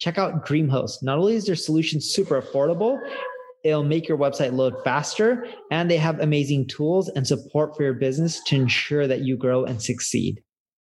Check out DreamHost. Not only is their solution super affordable, it'll make your website load faster, and they have amazing tools and support for your business to ensure that you grow and succeed.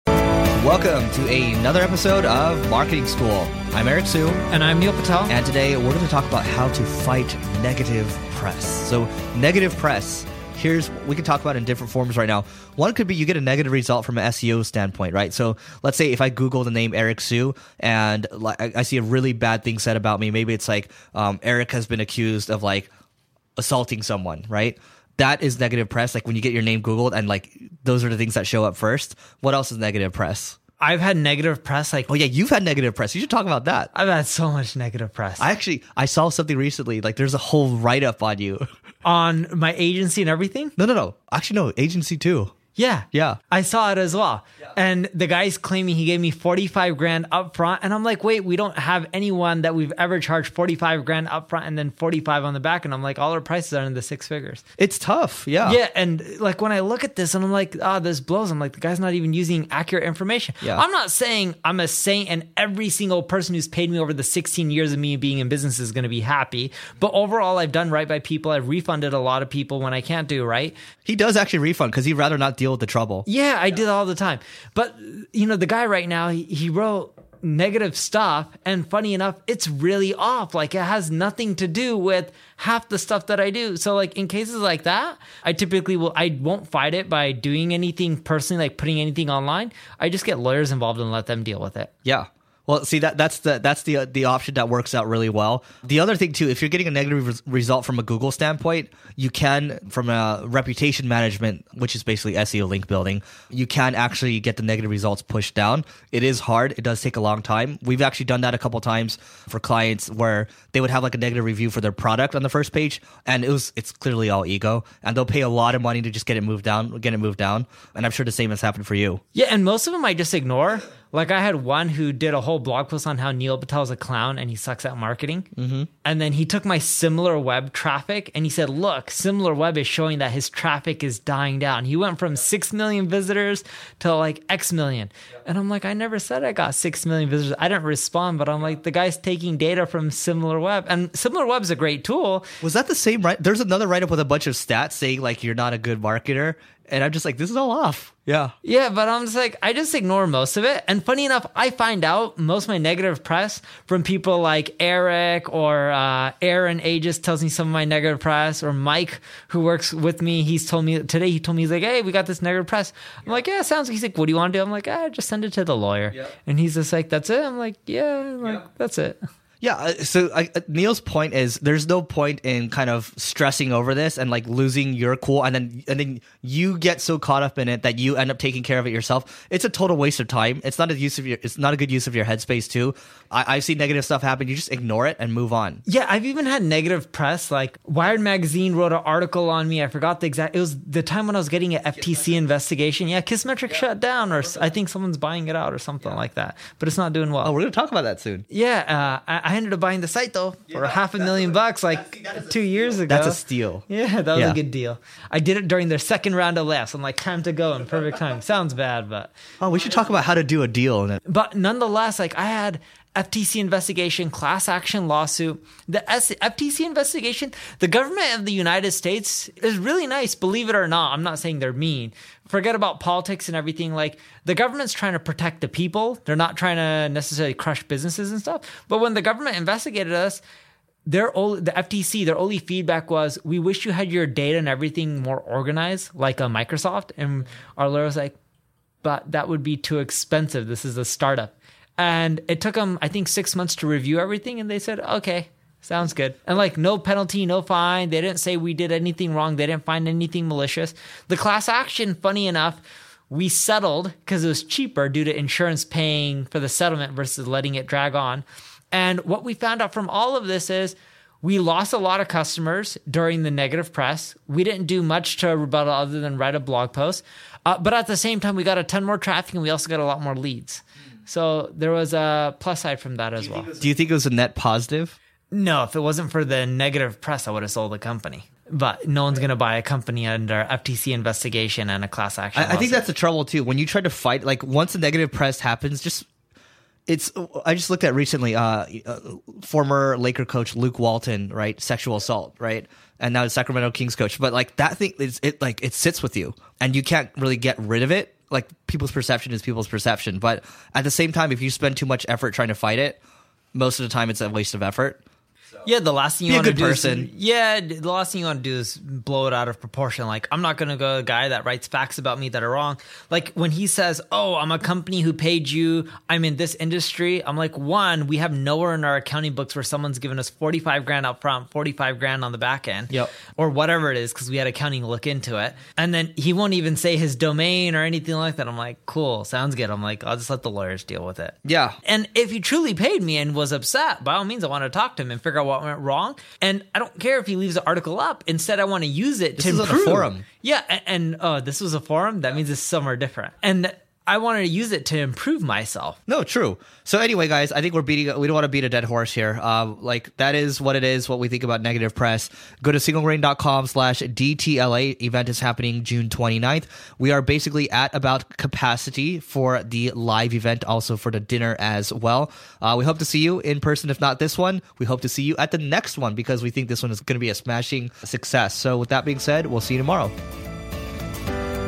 Welcome to another episode of Marketing School. I'm Eric Siu. And I'm Neil Patel. And today we're going to talk about how to fight negative press. So, negative press, here's we can talk about in different forms right now. One could be you get a negative result from an SEO standpoint, right? So, let's say if I Google the name Eric Siu and I see a really bad thing said about me, maybe it's like um, Eric has been accused of like assaulting someone, right? that is negative press. Like when you get your name Googled and like those are the things that show up first. What else is negative press? I've had negative press. Like, oh yeah, you've had negative press. You should talk about that. I've had so much negative press. I actually I saw something recently. Like, there's a whole write up on you, on my agency and everything. No, no, no. Actually, no, agency too. Yeah. Yeah. I saw it as well. Yeah. And the guy's claiming he gave me 45 grand up front. And I'm like, wait, we don't have anyone that we've ever charged 45 grand up front and then 45 on the back. And I'm like, all our prices are in the six figures. It's tough. Yeah. Yeah. And like when I look at this and I'm like, ah, oh, this blows. I'm like, the guy's not even using accurate information. Yeah. I'm not saying I'm a saint and every single person who's paid me over the 16 years of me being in business is going to be happy. But overall, I've done right by people. I've refunded a lot of people when I can't do right. He does actually refund because he'd rather not deal deal with the trouble. Yeah, I did all the time. But you know, the guy right now, he, he wrote negative stuff and funny enough it's really off. Like it has nothing to do with half the stuff that i do. So like in cases like that i typically will i won't fight it by doing anything personally like putting anything online. I just get lawyers involved and let them deal with it. Yeah well, see that that's the that's the the option that works out really well. The other thing too, if you're getting a negative res- result from a Google standpoint, you can from a reputation management, which is basically SEO link building, you can actually get the negative results pushed down. It is hard. It does take a long time. We've actually done that a couple times for clients where they would have like a negative review for their product on the first page, and it was it's clearly all ego, and they'll pay a lot of money to just get it moved down, get it moved down. And I'm sure the same has happened for you. Yeah, and most of them I just ignore. Like I had one who did a whole blog post on how Neil Patel is a clown and he sucks at marketing. Mm-hmm. And then he took my Similarweb traffic and he said, look, Similarweb is showing that his traffic is dying down. He went from 6 million visitors to like X million. And I'm like, I never said I got 6 million visitors. I didn't respond, but I'm like, the guy's taking data from Similarweb and Similarweb's a great tool. Was that the same right? There's another write up with a bunch of stats saying like you're not a good marketer. And I'm just like, this is all off. Yeah. Yeah, but I'm just like, I just ignore most of it. And funny enough, I find out most of my negative press from people like Eric or uh, Aaron Agius tells me some of my negative press, or Mike, who works with me. He's told me today, he told me, he's like, hey, we got this negative press. I'm like, yeah, sounds He's like, what do you want to do? I'm like, ah, just send it to the lawyer. And he's just like, that's it. I'm like, yeah, like, that's it. Yeah. Uh, so uh, Neil's point is there's no point in kind of stressing over this and like losing your cool, and then and then you get so caught up in it that you end up taking care of it yourself. It's a total waste of time. It's not a use of your. It's not a good use of your headspace too. I, I've seen negative stuff happen. You just ignore it and move on. Yeah, I've even had negative press. Like Wired magazine wrote an article on me. I forgot the exact. It was the time when I was getting an FTC investigation. Yeah, Kissmetric yeah. shut down, or I think someone's buying it out, or something yeah. like that. But it's not doing well. Oh, we're gonna talk about that soon. Yeah, uh, I, I ended up buying the site though for yeah, half a million bucks like two years ago. That's a steal. Yeah, that was yeah. a good deal. I did it during their second round of laughs. I'm like, time to go in perfect time. Sounds bad, but oh, we should talk about how to do a deal. But nonetheless, like I had FTC investigation, class action lawsuit. The FTC investigation, the government of the United States is really nice, believe it or not. I'm not saying they're mean. Forget about politics and everything. Like the government's trying to protect the people. They're not trying to necessarily crush businesses and stuff. But when the government investigated us, their only, the FTC, their only feedback was, "We wish you had your data and everything more organized, like a Microsoft." And our lawyer was like, "But that would be too expensive. This is a startup." And it took them, I think, six months to review everything. And they said, okay, sounds good. And like, no penalty, no fine. They didn't say we did anything wrong. They didn't find anything malicious. The class action, funny enough, we settled because it was cheaper due to insurance paying for the settlement versus letting it drag on. And what we found out from all of this is we lost a lot of customers during the negative press. We didn't do much to rebuttal other than write a blog post. Uh, but at the same time, we got a ton more traffic and we also got a lot more leads. So there was a plus side from that as well. Do you think it was a net positive? No, if it wasn't for the negative press, I would have sold the company. But no one's going to buy a company under FTC investigation and a class action. I, I think that's the trouble too. When you try to fight, like once the negative press happens, just it's. I just looked at recently, uh, uh, former Laker coach Luke Walton, right, sexual assault, right, and now the Sacramento Kings coach. But like that thing, is it like it sits with you, and you can't really get rid of it. Like people's perception is people's perception, but at the same time, if you spend too much effort trying to fight it, most of the time it's a waste of effort. Yeah, the last thing you Be a want to good do person. is yeah, the last thing you want to do is blow it out of proportion. Like I'm not gonna go a guy that writes facts about me that are wrong. Like when he says, "Oh, I'm a company who paid you. I'm in this industry." I'm like, one, we have nowhere in our accounting books where someone's given us 45 grand up front, 45 grand on the back end, Yep. or whatever it is, because we had accounting look into it. And then he won't even say his domain or anything like that. I'm like, cool, sounds good. I'm like, I'll just let the lawyers deal with it. Yeah, And if he truly paid me and was upset, by all means, I want to talk to him and figure out what went wrong. And I don't care if he leaves the article up. Instead, I want to use it to is on a improve. forum. Yeah, and, oh, this was a forum. That means it's somewhere different. And I wanted to use it to improve myself. No, true. So anyway, guys, I think we're beating. We don't want to beat a dead horse here. Uh, like that is what it is. What we think about negative press. Go to singlegrain.com slash DTLA. Event is happening June 29th. We are basically at about capacity for the live event, also for the dinner as well. Uh, we hope to see you in person. If not this one, we hope to see you at the next one because we think this one is going to be a smashing success. So with that being said, we'll see you tomorrow.